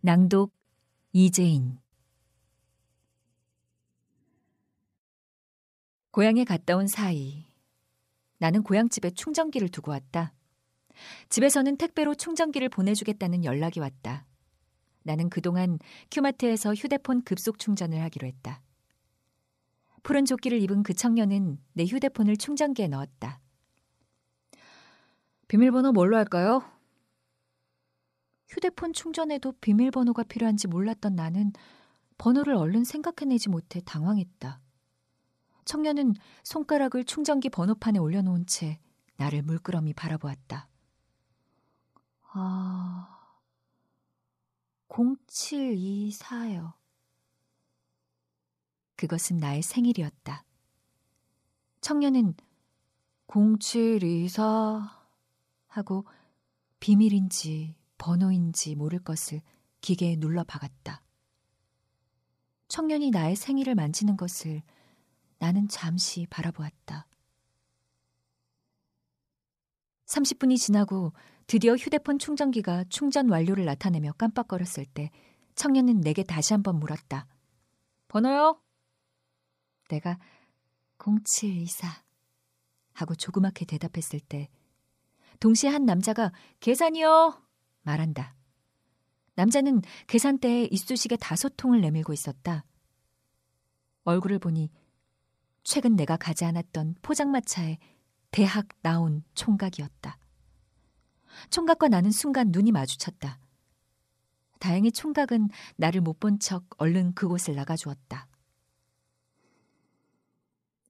낭독 이재인 고향에 갔다 온 사이 나는 고향집에 충전기를 두고 왔다. 집에서는 택배로 충전기를 보내주겠다는 연락이 왔다. 나는 그동안 큐마트에서 휴대폰 급속 충전을 하기로 했다. 푸른 조끼를 입은 그 청년은 내 휴대폰을 충전기에 넣었다. 비밀번호 뭘로 할까요? 휴대폰 충전에도 비밀번호가 필요한지 몰랐던 나는 번호를 얼른 생각해내지 못해 당황했다. 청년은 손가락을 충전기 번호판에 올려놓은 채 나를 물끄러미 바라보았다. 아, 0724요. 그것은 나의 생일이었다. 청년은 0724 하고 비밀인지 번호인지 모를 것을 기계에 눌러 박았다. 청년이 나의 생일을 만지는 것을 나는 잠시 바라보았다. 30분이 지나고 드디어 휴대폰 충전기가 충전 완료를 나타내며 깜빡거렸을 때 청년은 내게 다시 한번 물었다. 번호요? 내가 0724 하고 조그맣게 대답했을 때 동시에 한 남자가 계산이요 말한다. 남자는 계산대에 이쑤시개 다섯 통을 내밀고 있었다. 얼굴을 보니 최근 내가 가지 않았던 포장마차에 대학 나온 총각이었다. 총각과 나는 순간 눈이 마주쳤다. 다행히 총각은 나를 못 본 척 얼른 그곳을 나가주었다.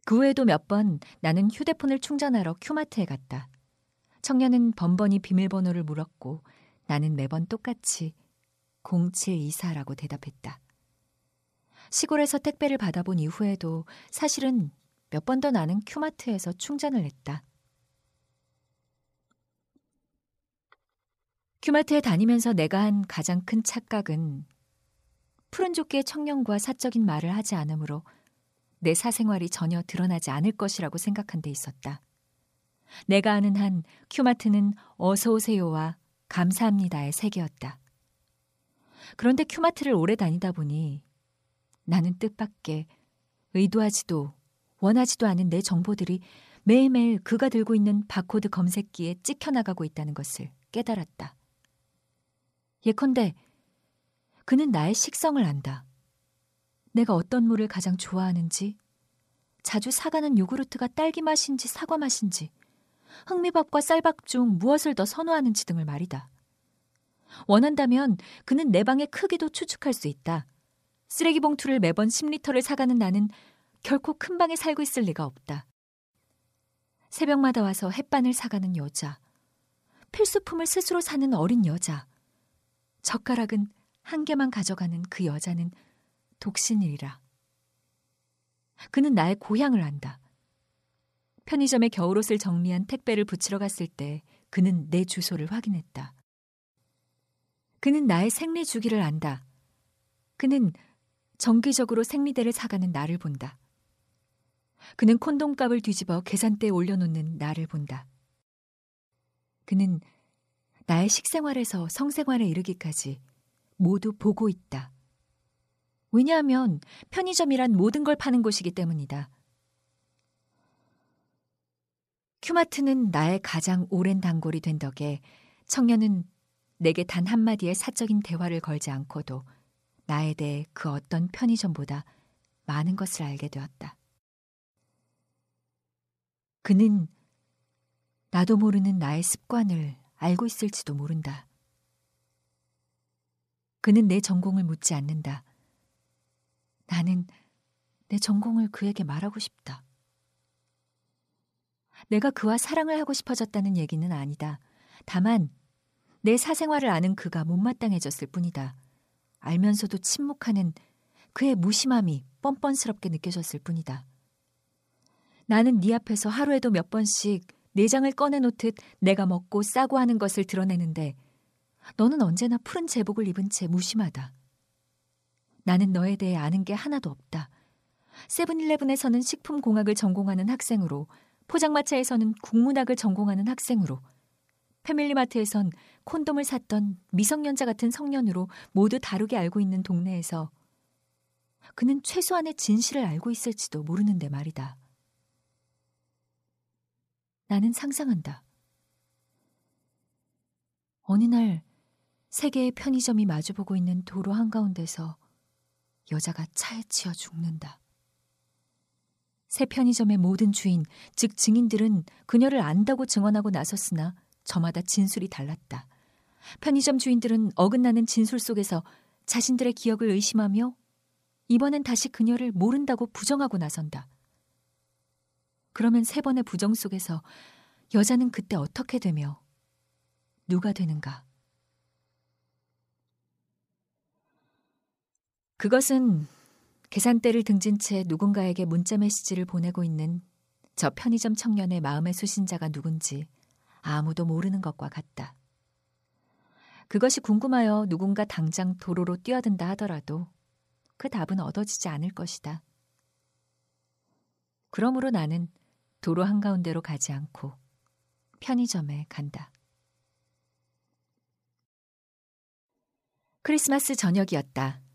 그 후에도 몇 번 나는 휴대폰을 충전하러 큐마트에 갔다. 청년은 번번이 비밀번호를 물었고 나는 매번 똑같이 0724라고 대답했다. 시골에서 택배를 받아본 이후에도 사실은 몇 번 더 나는 큐마트에서 충전을 했다. 큐마트에 다니면서 내가 한 가장 큰 착각은 푸른 조끼의 청년과 사적인 말을 하지 않으므로 내 사생활이 전혀 드러나지 않을 것이라고 생각한 데 있었다. 내가 아는 한 큐마트는 어서 오세요와 감사합니다의 세계였다. 그런데 큐마트를 오래 다니다 보니 나는 뜻밖의 의도하지도 원하지도 않은 내 정보들이 매일매일 그가 들고 있는 바코드 검색기에 찍혀나가고 있다는 것을 깨달았다. 예컨대 그는 나의 식성을 안다. 내가 어떤 물을 가장 좋아하는지, 자주 사가는 요구르트가 딸기 맛인지 사과 맛인지, 흑미밥과 쌀밥 중 무엇을 더 선호하는지 등을 말이다. 원한다면 그는 내 방의 크기도 추측할 수 있다. 쓰레기 봉투를 매번 10리터를 사가는 나는 결코 큰 방에 살고 있을 리가 없다. 새벽마다 와서 햇반을 사가는 여자, 필수품을 스스로 사는 어린 여자, 젓가락은 한 개만 가져가는 그 여자는 독신이라. 그는 나의 고향을 안다. 편의점에 겨울옷을 정리한 택배를 붙이러 갔을 때 그는 내 주소를 확인했다. 그는 나의 생리 주기를 안다. 그는 정기적으로 생리대를 사가는 나를 본다. 그는 콘돔값을 뒤집어 계산대에 올려놓는 나를 본다. 그는 나의 식생활에서 성생활에 이르기까지 모두 보고 있다. 왜냐하면 편의점이란 모든 걸 파는 곳이기 때문이다. 큐마트는 나의 가장 오랜 단골이 된 덕에 청년은 내게 단 한마디의 사적인 대화를 걸지 않고도 나에 대해 그 어떤 편의점보다 많은 것을 알게 되었다. 그는 나도 모르는 나의 습관을 알고 있을지도 모른다. 그는 내 전공을 묻지 않는다. 나는 내 전공을 그에게 말하고 싶다. 내가 그와 사랑을 하고 싶어졌다는 얘기는 아니다. 다만 내 사생활을 아는 그가 못마땅해졌을 뿐이다. 알면서도 침묵하는 그의 무심함이 뻔뻔스럽게 느껴졌을 뿐이다. 나는 네 앞에서 하루에도 몇 번씩 내장을 꺼내놓듯 내가 먹고 싸고 하는 것을 드러내는데 너는 언제나 푸른 제복을 입은 채 무심하다. 나는 너에 대해 아는 게 하나도 없다. 세븐일레븐에서는 식품공학을 전공하는 학생으로 포장마차에서는 국문학을 전공하는 학생으로 패밀리마트에선 콘돔을 샀던 미성년자 같은 성년으로 모두 다르게 알고 있는 동네에서 그는 최소한의 진실을 알고 있을지도 모르는데 말이다. 나는 상상한다. 어느 날 세계의 편의점이 마주보고 있는 도로 한가운데서 여자가 차에 치여 죽는다. 새 편의점의 모든 주인, 즉 증인들은 그녀를 안다고 증언하고 나섰으나 저마다 진술이 달랐다. 편의점 주인들은 어긋나는 진술 속에서 자신들의 기억을 의심하며 이번엔 다시 그녀를 모른다고 부정하고 나선다. 그러면 세 번의 부정 속에서 여자는 그때 어떻게 되며 누가 되는가? 그것은 계산대를 등진 채 누군가에게 문자 메시지를 보내고 있는 저 편의점 청년의 마음의 수신자가 누군지 아무도 모르는 것과 같다. 그것이 궁금하여 누군가 당장 도로로 뛰어든다 하더라도 그 답은 얻어지지 않을 것이다. 그러므로 나는 도로 한가운데로 가지 않고 편의점에 간다. 크리스마스 저녁이었다.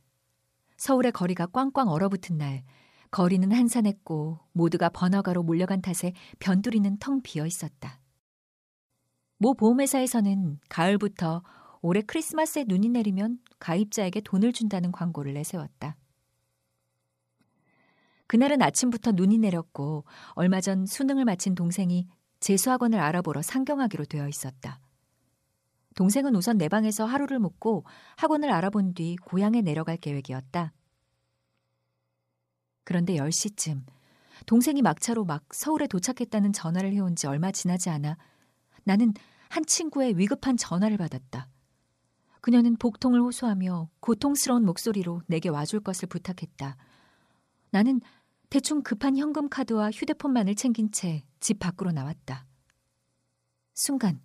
서울의 거리가 꽝꽝 얼어붙은 날, 거리는 한산했고 모두가 번화가로 몰려간 탓에 변두리는 텅 비어 있었다. 모 보험회사에서는 가을부터 올해 크리스마스에 눈이 내리면 가입자에게 돈을 준다는 광고를 내세웠다. 그날은 아침부터 눈이 내렸고 얼마 전 수능을 마친 동생이 재수학원을 알아보러 상경하기로 되어 있었다. 동생은 우선 내 방에서 하루를 묵고 학원을 알아본 뒤 고향에 내려갈 계획이었다. 그런데 10시쯤 동생이 막차로 막 서울에 도착했다는 전화를 해온 지 얼마 지나지 않아 나는 한 친구의 위급한 전화를 받았다. 그녀는 복통을 호소하며 고통스러운 목소리로 내게 와줄 것을 부탁했다. 나는 대충 급한 현금 카드와 휴대폰만을 챙긴 채 집 밖으로 나왔다. 순간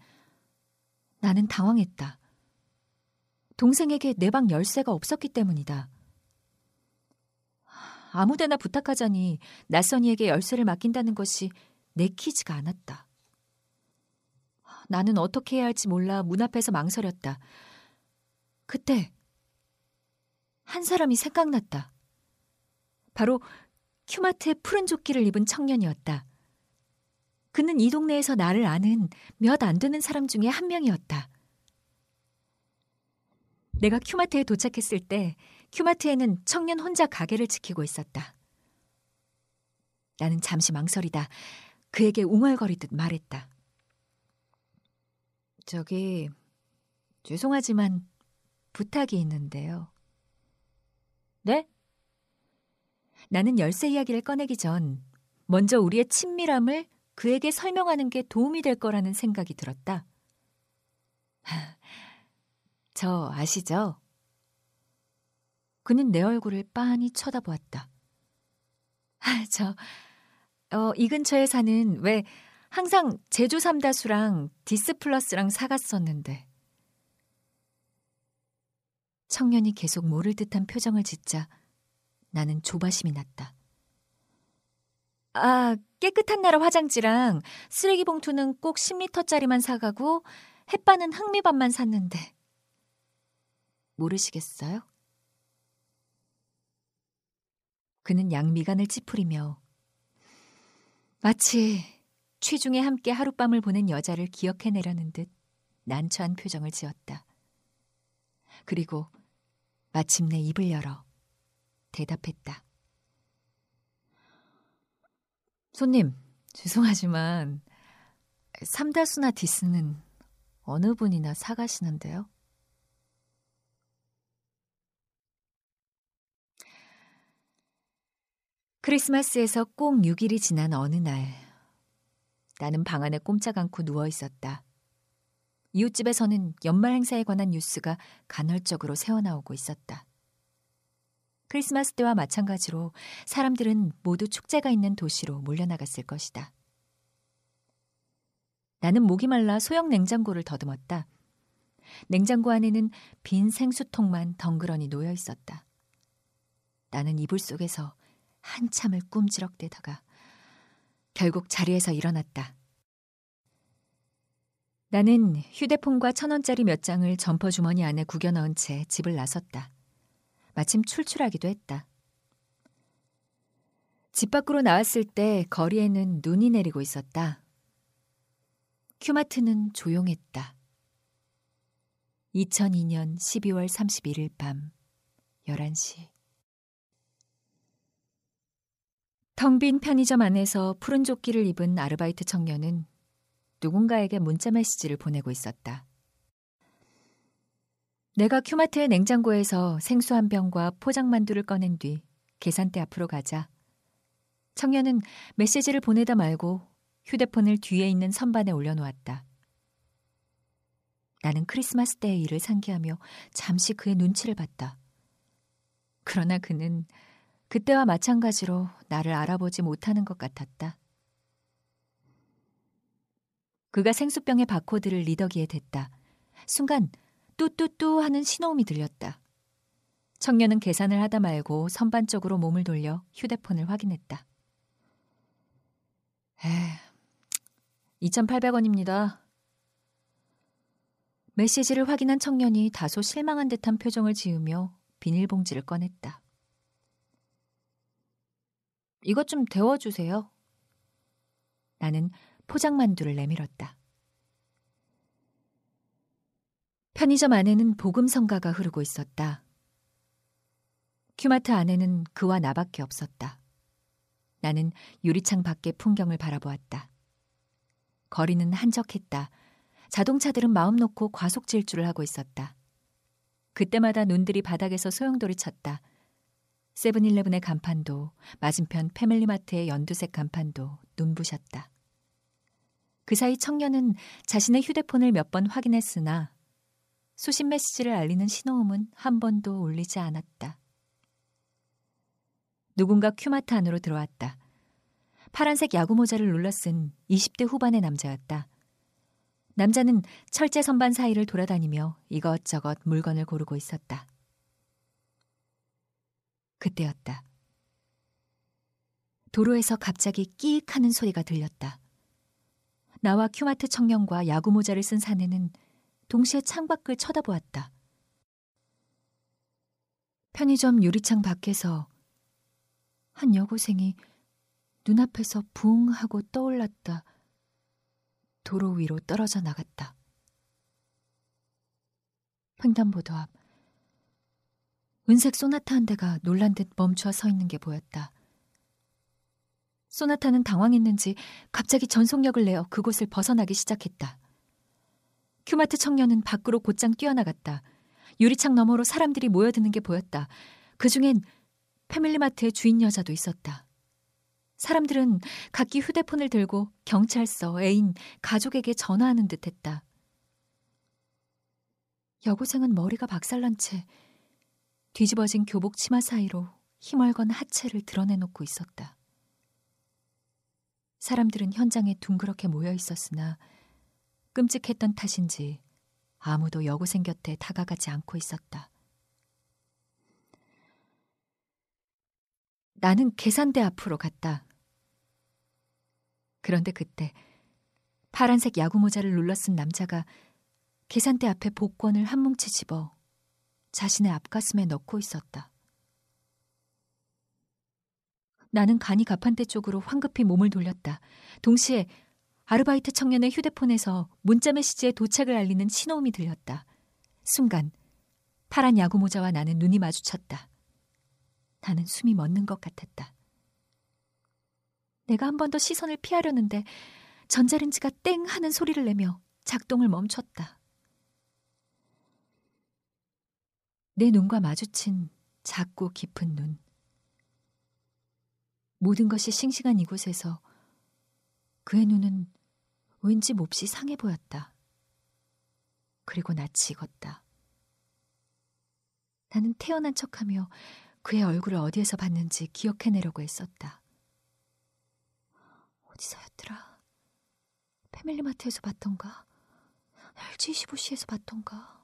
나는 당황했다. 동생에게 내 방 열쇠가 없었기 때문이다. 아무데나 부탁하자니 낯선이에게 열쇠를 맡긴다는 것이 내키지가 않았다. 나는 어떻게 해야 할지 몰라 문 앞에서 망설였다. 그때 한 사람이 생각났다. 바로 큐마트의 푸른 조끼를 입은 청년이었다. 그는 이 동네에서 나를 아는 몇 안 되는 사람 중에 한 명이었다. 내가 큐마트에 도착했을 때 큐마트에는 청년 혼자 가게를 지키고 있었다. 나는 잠시 망설이다 그에게 웅얼거리듯 말했다. 저기, 죄송하지만 부탁이 있는데요. 네? 나는 열쇠 이야기를 꺼내기 전 먼저 우리의 친밀함을 그에게 설명하는 게 도움이 될 거라는 생각이 들었다. 저 아시죠? 그는 내 얼굴을 빤히 쳐다보았다. 아, 저, 어, 이 근처에 사는 왜 항상 제주 삼다수랑 디스플러스랑 사갔었는데. 청년이 계속 모를 듯한 표정을 짓자 나는 조바심이 났다. 아, 깨끗한 나라 화장지랑 쓰레기 봉투는 꼭 10리터짜리만 사가고 햇반은 흑미밥만 샀는데. 모르시겠어요? 그는 양미간을 찌푸리며 마치 취중에 함께 하룻밤을 보낸 여자를 기억해내려는 듯 난처한 표정을 지었다. 그리고 마침내 입을 열어 대답했다. 손님, 죄송하지만 삼다수나 디스는 어느 분이나 사가시는데요? 크리스마스에서 꼭 6일이 지난 어느 날, 나는 방 안에 꼼짝 않고 누워 있었다. 이웃집에서는 연말 행사에 관한 뉴스가 간헐적으로 새어나오고 있었다. 크리스마스 때와 마찬가지로 사람들은 모두 축제가 있는 도시로 몰려나갔을 것이다. 나는 목이 말라 소형 냉장고를 더듬었다. 냉장고 안에는 빈 생수통만 덩그러니 놓여 있었다. 나는 이불 속에서 한참을 꿈지럭대다가 결국 자리에서 일어났다. 나는 휴대폰과 천 원짜리 몇 장을 점퍼 주머니 안에 구겨 넣은 채 집을 나섰다. 마침 출출하기도 했다. 집 밖으로 나왔을 때 거리에는 눈이 내리고 있었다. 큐마트는 조용했다. 2002년 12월 31일 밤 11시. 텅 빈 편의점 안에서 푸른 조끼를 입은 아르바이트 청년은 누군가에게 문자 메시지를 보내고 있었다. 내가 큐마트의 냉장고에서 생수 한 병과 포장만두를 꺼낸 뒤 계산대 앞으로 가자 청년은 메시지를 보내다 말고 휴대폰을 뒤에 있는 선반에 올려놓았다. 나는 크리스마스 때의 일을 상기하며 잠시 그의 눈치를 봤다. 그러나 그는 그때와 마찬가지로 나를 알아보지 못하는 것 같았다. 그가 생수병의 바코드를 리더기에 댔다. 순간 뚜뚜뚜 하는 신호음이 들렸다. 청년은 계산을 하다 말고 선반 쪽으로 몸을 돌려 휴대폰을 확인했다. 에, 2,800원입니다. 메시지를 확인한 청년이 다소 실망한 듯한 표정을 지으며 비닐봉지를 꺼냈다. 이것 좀 데워주세요. 나는 포장만두를 내밀었다. 편의점 안에는 복음성가가 흐르고 있었다. 큐마트 안에는 그와 나밖에 없었다. 나는 유리창 밖의 풍경을 바라보았다. 거리는 한적했다. 자동차들은 마음 놓고 과속 질주를 하고 있었다. 그때마다 눈들이 바닥에서 소용돌이 쳤다. 세븐일레븐의 간판도 맞은편 패밀리마트의 연두색 간판도 눈부셨다. 그 사이 청년은 자신의 휴대폰을 몇 번 확인했으나 수신 메시지를 알리는 신호음은 한 번도 울리지 않았다. 누군가 큐마트 안으로 들어왔다. 파란색 야구 모자를 눌러 쓴 20대 후반의 남자였다. 남자는 철제 선반 사이를 돌아다니며 이것저것 물건을 고르고 있었다. 그때였다. 도로에서 갑자기 끼익 하는 소리가 들렸다. 나와 큐마트 청년과 야구 모자를 쓴 사내는 동시에 창밖을 쳐다보았다. 편의점 유리창 밖에서 한 여고생이 눈앞에서 붕 하고 떠올랐다. 도로 위로 떨어져 나갔다. 횡단보도 앞 은색 소나타 한 대가 놀란 듯 멈춰 서 있는 게 보였다. 소나타는 당황했는지 갑자기 전속력을 내어 그곳을 벗어나기 시작했다. 큐마트 청년은 밖으로 곧장 뛰어나갔다. 유리창 너머로 사람들이 모여드는 게 보였다. 그 중엔 패밀리마트의 주인 여자도 있었다. 사람들은 각기 휴대폰을 들고 경찰서, 애인, 가족에게 전화하는 듯 했다. 여고생은 머리가 박살난 채 뒤집어진 교복 치마 사이로 힘얼건 하체를 드러내놓고 있었다. 사람들은 현장에 둥그렇게 모여 있었으나 끔찍했던 탓인지 아무도 여고생 곁에 다가가지 않고 있었다. 나는 계산대 앞으로 갔다. 그런데 그때 파란색 야구 모자를 눌러 쓴 남자가 계산대 앞에 복권을 한 뭉치 집어 자신의 앞가슴에 넣고 있었다. 나는 간이 가판대 쪽으로 황급히 몸을 돌렸다. 동시에 아르바이트 청년의 휴대폰에서 문자 메시지의 도착을 알리는 신호음이 들렸다. 순간 파란 야구 모자와 나는 눈이 마주쳤다. 나는 숨이 멎는 것 같았다. 내가 한 번 더 시선을 피하려는데 전자레인지가 땡 하는 소리를 내며 작동을 멈췄다. 내 눈과 마주친 작고 깊은 눈. 모든 것이 싱싱한 이곳에서 그의 눈은 왠지 몹시 상해 보였다. 그리고 낯이 익었다. 나는 태어난 척하며 그의 얼굴을 어디에서 봤는지 기억해내려고 했었다. 어디서였더라? 패밀리마트에서 봤던가? LG25C에서 봤던가?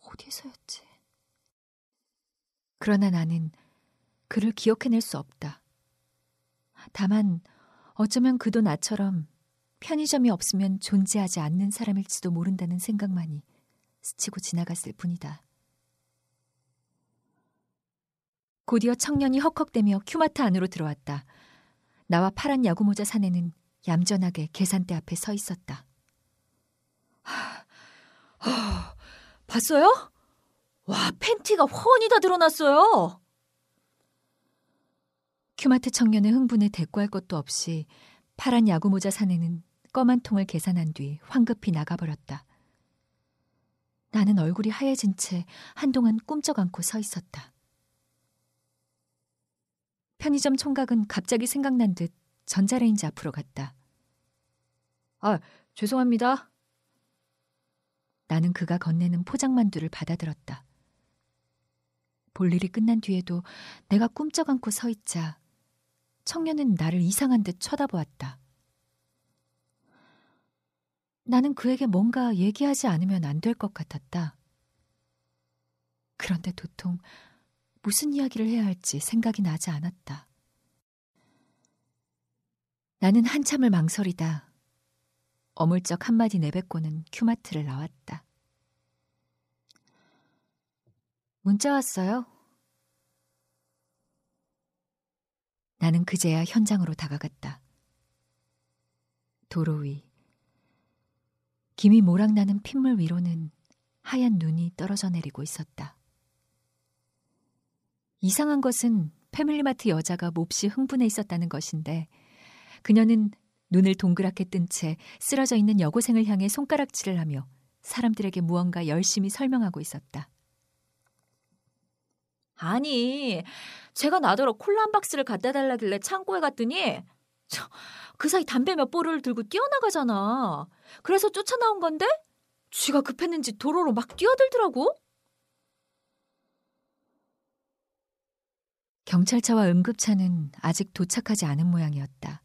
어디에서였지? 그러나 나는 그를 기억해낼 수 없다. 다만 어쩌면 그도 나처럼 편의점이 없으면 존재하지 않는 사람일지도 모른다는 생각만이 스치고 지나갔을 뿐이다. 곧이어 청년이 헉헉대며 큐마트 안으로 들어왔다. 나와 파란 야구모자 사내는 얌전하게 계산대 앞에 서 있었다. 하, 하, 봤어요? 와, 팬티가 훤히 다 드러났어요. 큐마트 청년의 흥분에 대꾸할 것도 없이 파란 야구모자 사내는 검은 통을 계산한 뒤 황급히 나가버렸다. 나는 얼굴이 하얘진 채 한동안 꿈쩍 않고 서 있었다. 편의점 총각은 갑자기 생각난 듯 전자레인지 앞으로 갔다. 아, 죄송합니다. 나는 그가 건네는 포장만두를 받아들었다. 볼 일이 끝난 뒤에도 내가 꿈쩍 않고 서 있자 청년은 나를 이상한 듯 쳐다보았다. 나는 그에게 뭔가 얘기하지 않으면 안 될 것 같았다. 그런데 도통 무슨 이야기를 해야 할지 생각이 나지 않았다. 나는 한참을 망설이다. 어물쩍 한마디 내뱉고는 큐마트를 나왔다. 문자 왔어요? 나는 그제야 현장으로 다가갔다. 도로 위, 김이 모락나는 핏물 위로는 하얀 눈이 떨어져 내리고 있었다. 이상한 것은 패밀리마트 여자가 몹시 흥분해 있었다는 것인데 그녀는 눈을 동그랗게 뜬 채 쓰러져 있는 여고생을 향해 손가락질을 하며 사람들에게 무언가 열심히 설명하고 있었다. 아니, 제가 나더러 콜라 한 박스를 갖다 달라길래 창고에 갔더니 저, 그 사이 담배 몇 보를 들고 뛰어나가잖아. 그래서 쫓아나온 건데 쥐가 급했는지 도로로 막 뛰어들더라고. 경찰차와 응급차는 아직 도착하지 않은 모양이었다.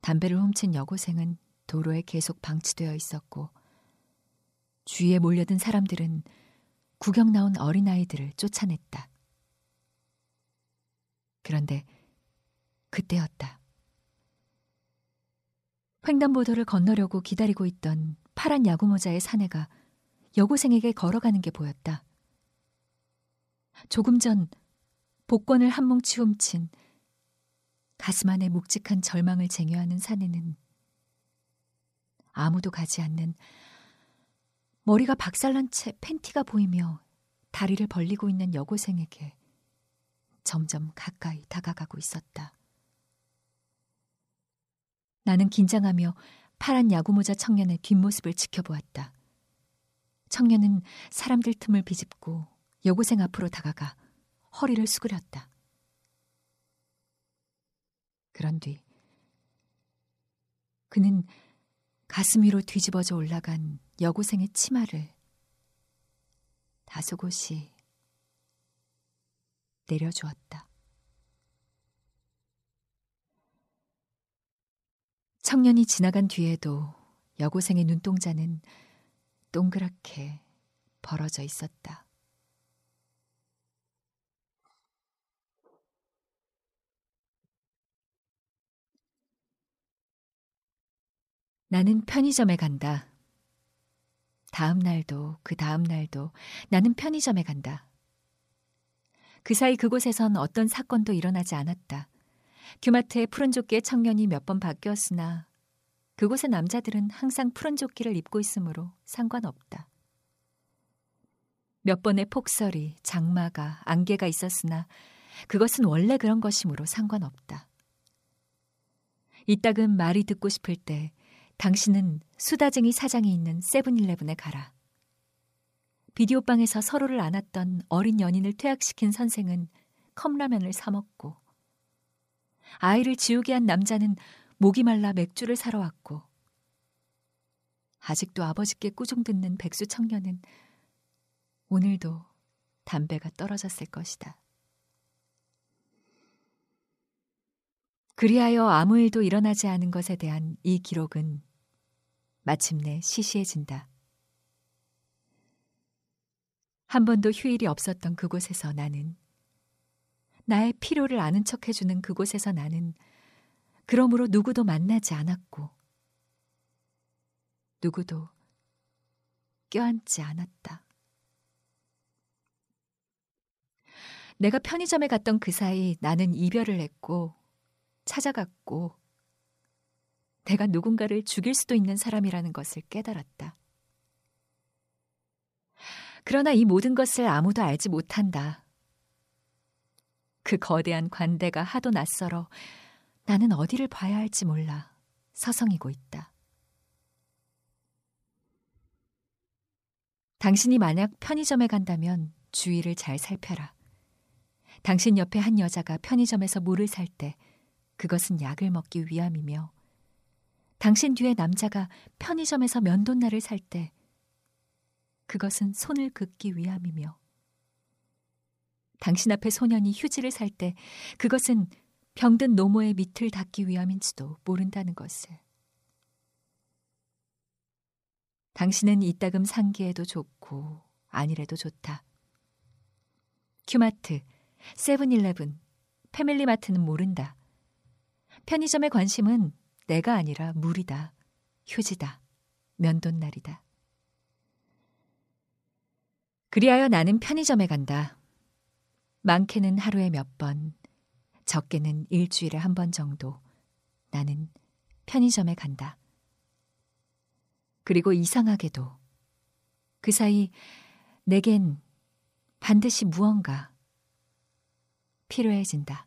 담배를 훔친 여고생은 도로에 계속 방치되어 있었고 주위에 몰려든 사람들은 구경 나온 어린아이들을 쫓아냈다. 그런데 그때였다. 횡단보도를 건너려고 기다리고 있던 파란 야구모자의 사내가 여고생에게 걸어가는 게 보였다. 조금 전 복권을 한 뭉치 훔친 가슴 안에 묵직한 절망을 쟁여하는 사내는 아무도 가지 않는 머리가 박살난 채 팬티가 보이며 다리를 벌리고 있는 여고생에게 점점 가까이 다가가고 있었다. 나는 긴장하며 파란 야구모자 청년의 뒷모습을 지켜보았다. 청년은 사람들 틈을 비집고 여고생 앞으로 다가가 허리를 수그렸다. 그런 뒤 그는 가슴 위로 뒤집어져 올라간 여고생의 치마를 다소곳이 내려주었다. 청년이 지나간 뒤에도 여고생의 눈동자는 동그랗게 벌어져 있었다. 나는 편의점에 간다. 다음 날도 그 다음 날도 나는 편의점에 간다. 그 사이 그곳에선 어떤 사건도 일어나지 않았다. 규마트의 푸른 조끼의 청년이 몇 번 바뀌었으나 그곳의 남자들은 항상 푸른 조끼를 입고 있으므로 상관없다. 몇 번의 폭설이, 장마가, 안개가 있었으나 그것은 원래 그런 것이므로 상관없다. 이따금 말이 듣고 싶을 때 당신은 수다쟁이 사장이 있는 세븐일레븐에 가라. 비디오방에서 서로를 안았던 어린 연인을 퇴학시킨 선생은 컵라면을 사 먹고 아이를 지우게 한 남자는 목이 말라 맥주를 사러 왔고 아직도 아버지께 꾸중 듣는 백수 청년은 오늘도 담배가 떨어졌을 것이다. 그리하여 아무 일도 일어나지 않은 것에 대한 이 기록은 마침내 시시해진다. 한 번도 휴일이 없었던 그곳에서 나는 나의 필요를 아는 척 해주는 그곳에서 나는 그러므로 누구도 만나지 않았고 누구도 껴안지 않았다. 내가 편의점에 갔던 그 사이 나는 이별을 했고 찾아갔고 내가 누군가를 죽일 수도 있는 사람이라는 것을 깨달았다. 그러나 이 모든 것을 아무도 알지 못한다. 그 거대한 관대가 하도 낯설어 나는 어디를 봐야 할지 몰라 서성이고 있다. 당신이 만약 편의점에 간다면 주위를 잘 살펴라. 당신 옆에 한 여자가 편의점에서 물을 살 때 그것은 약을 먹기 위함이며 당신 뒤에 남자가 편의점에서 면도날을 살 때 그것은 손을 긋기 위함이며 당신 앞에 소년이 휴지를 살 때 그것은 병든 노모의 밑을 닦기 위함인지도 모른다는 것을. 당신은 이따금 상기에도 좋고 아니래도 좋다. 큐마트, 세븐일레븐, 패밀리마트는 모른다. 편의점의 관심은 내가 아니라 물이다, 휴지다, 면돈날이다. 그리하여 나는 편의점에 간다. 많게는 하루에 몇 번, 적게는 일주일에 한 번 정도 나는 편의점에 간다. 그리고 이상하게도 그 사이 내겐 반드시 무언가 필요해진다.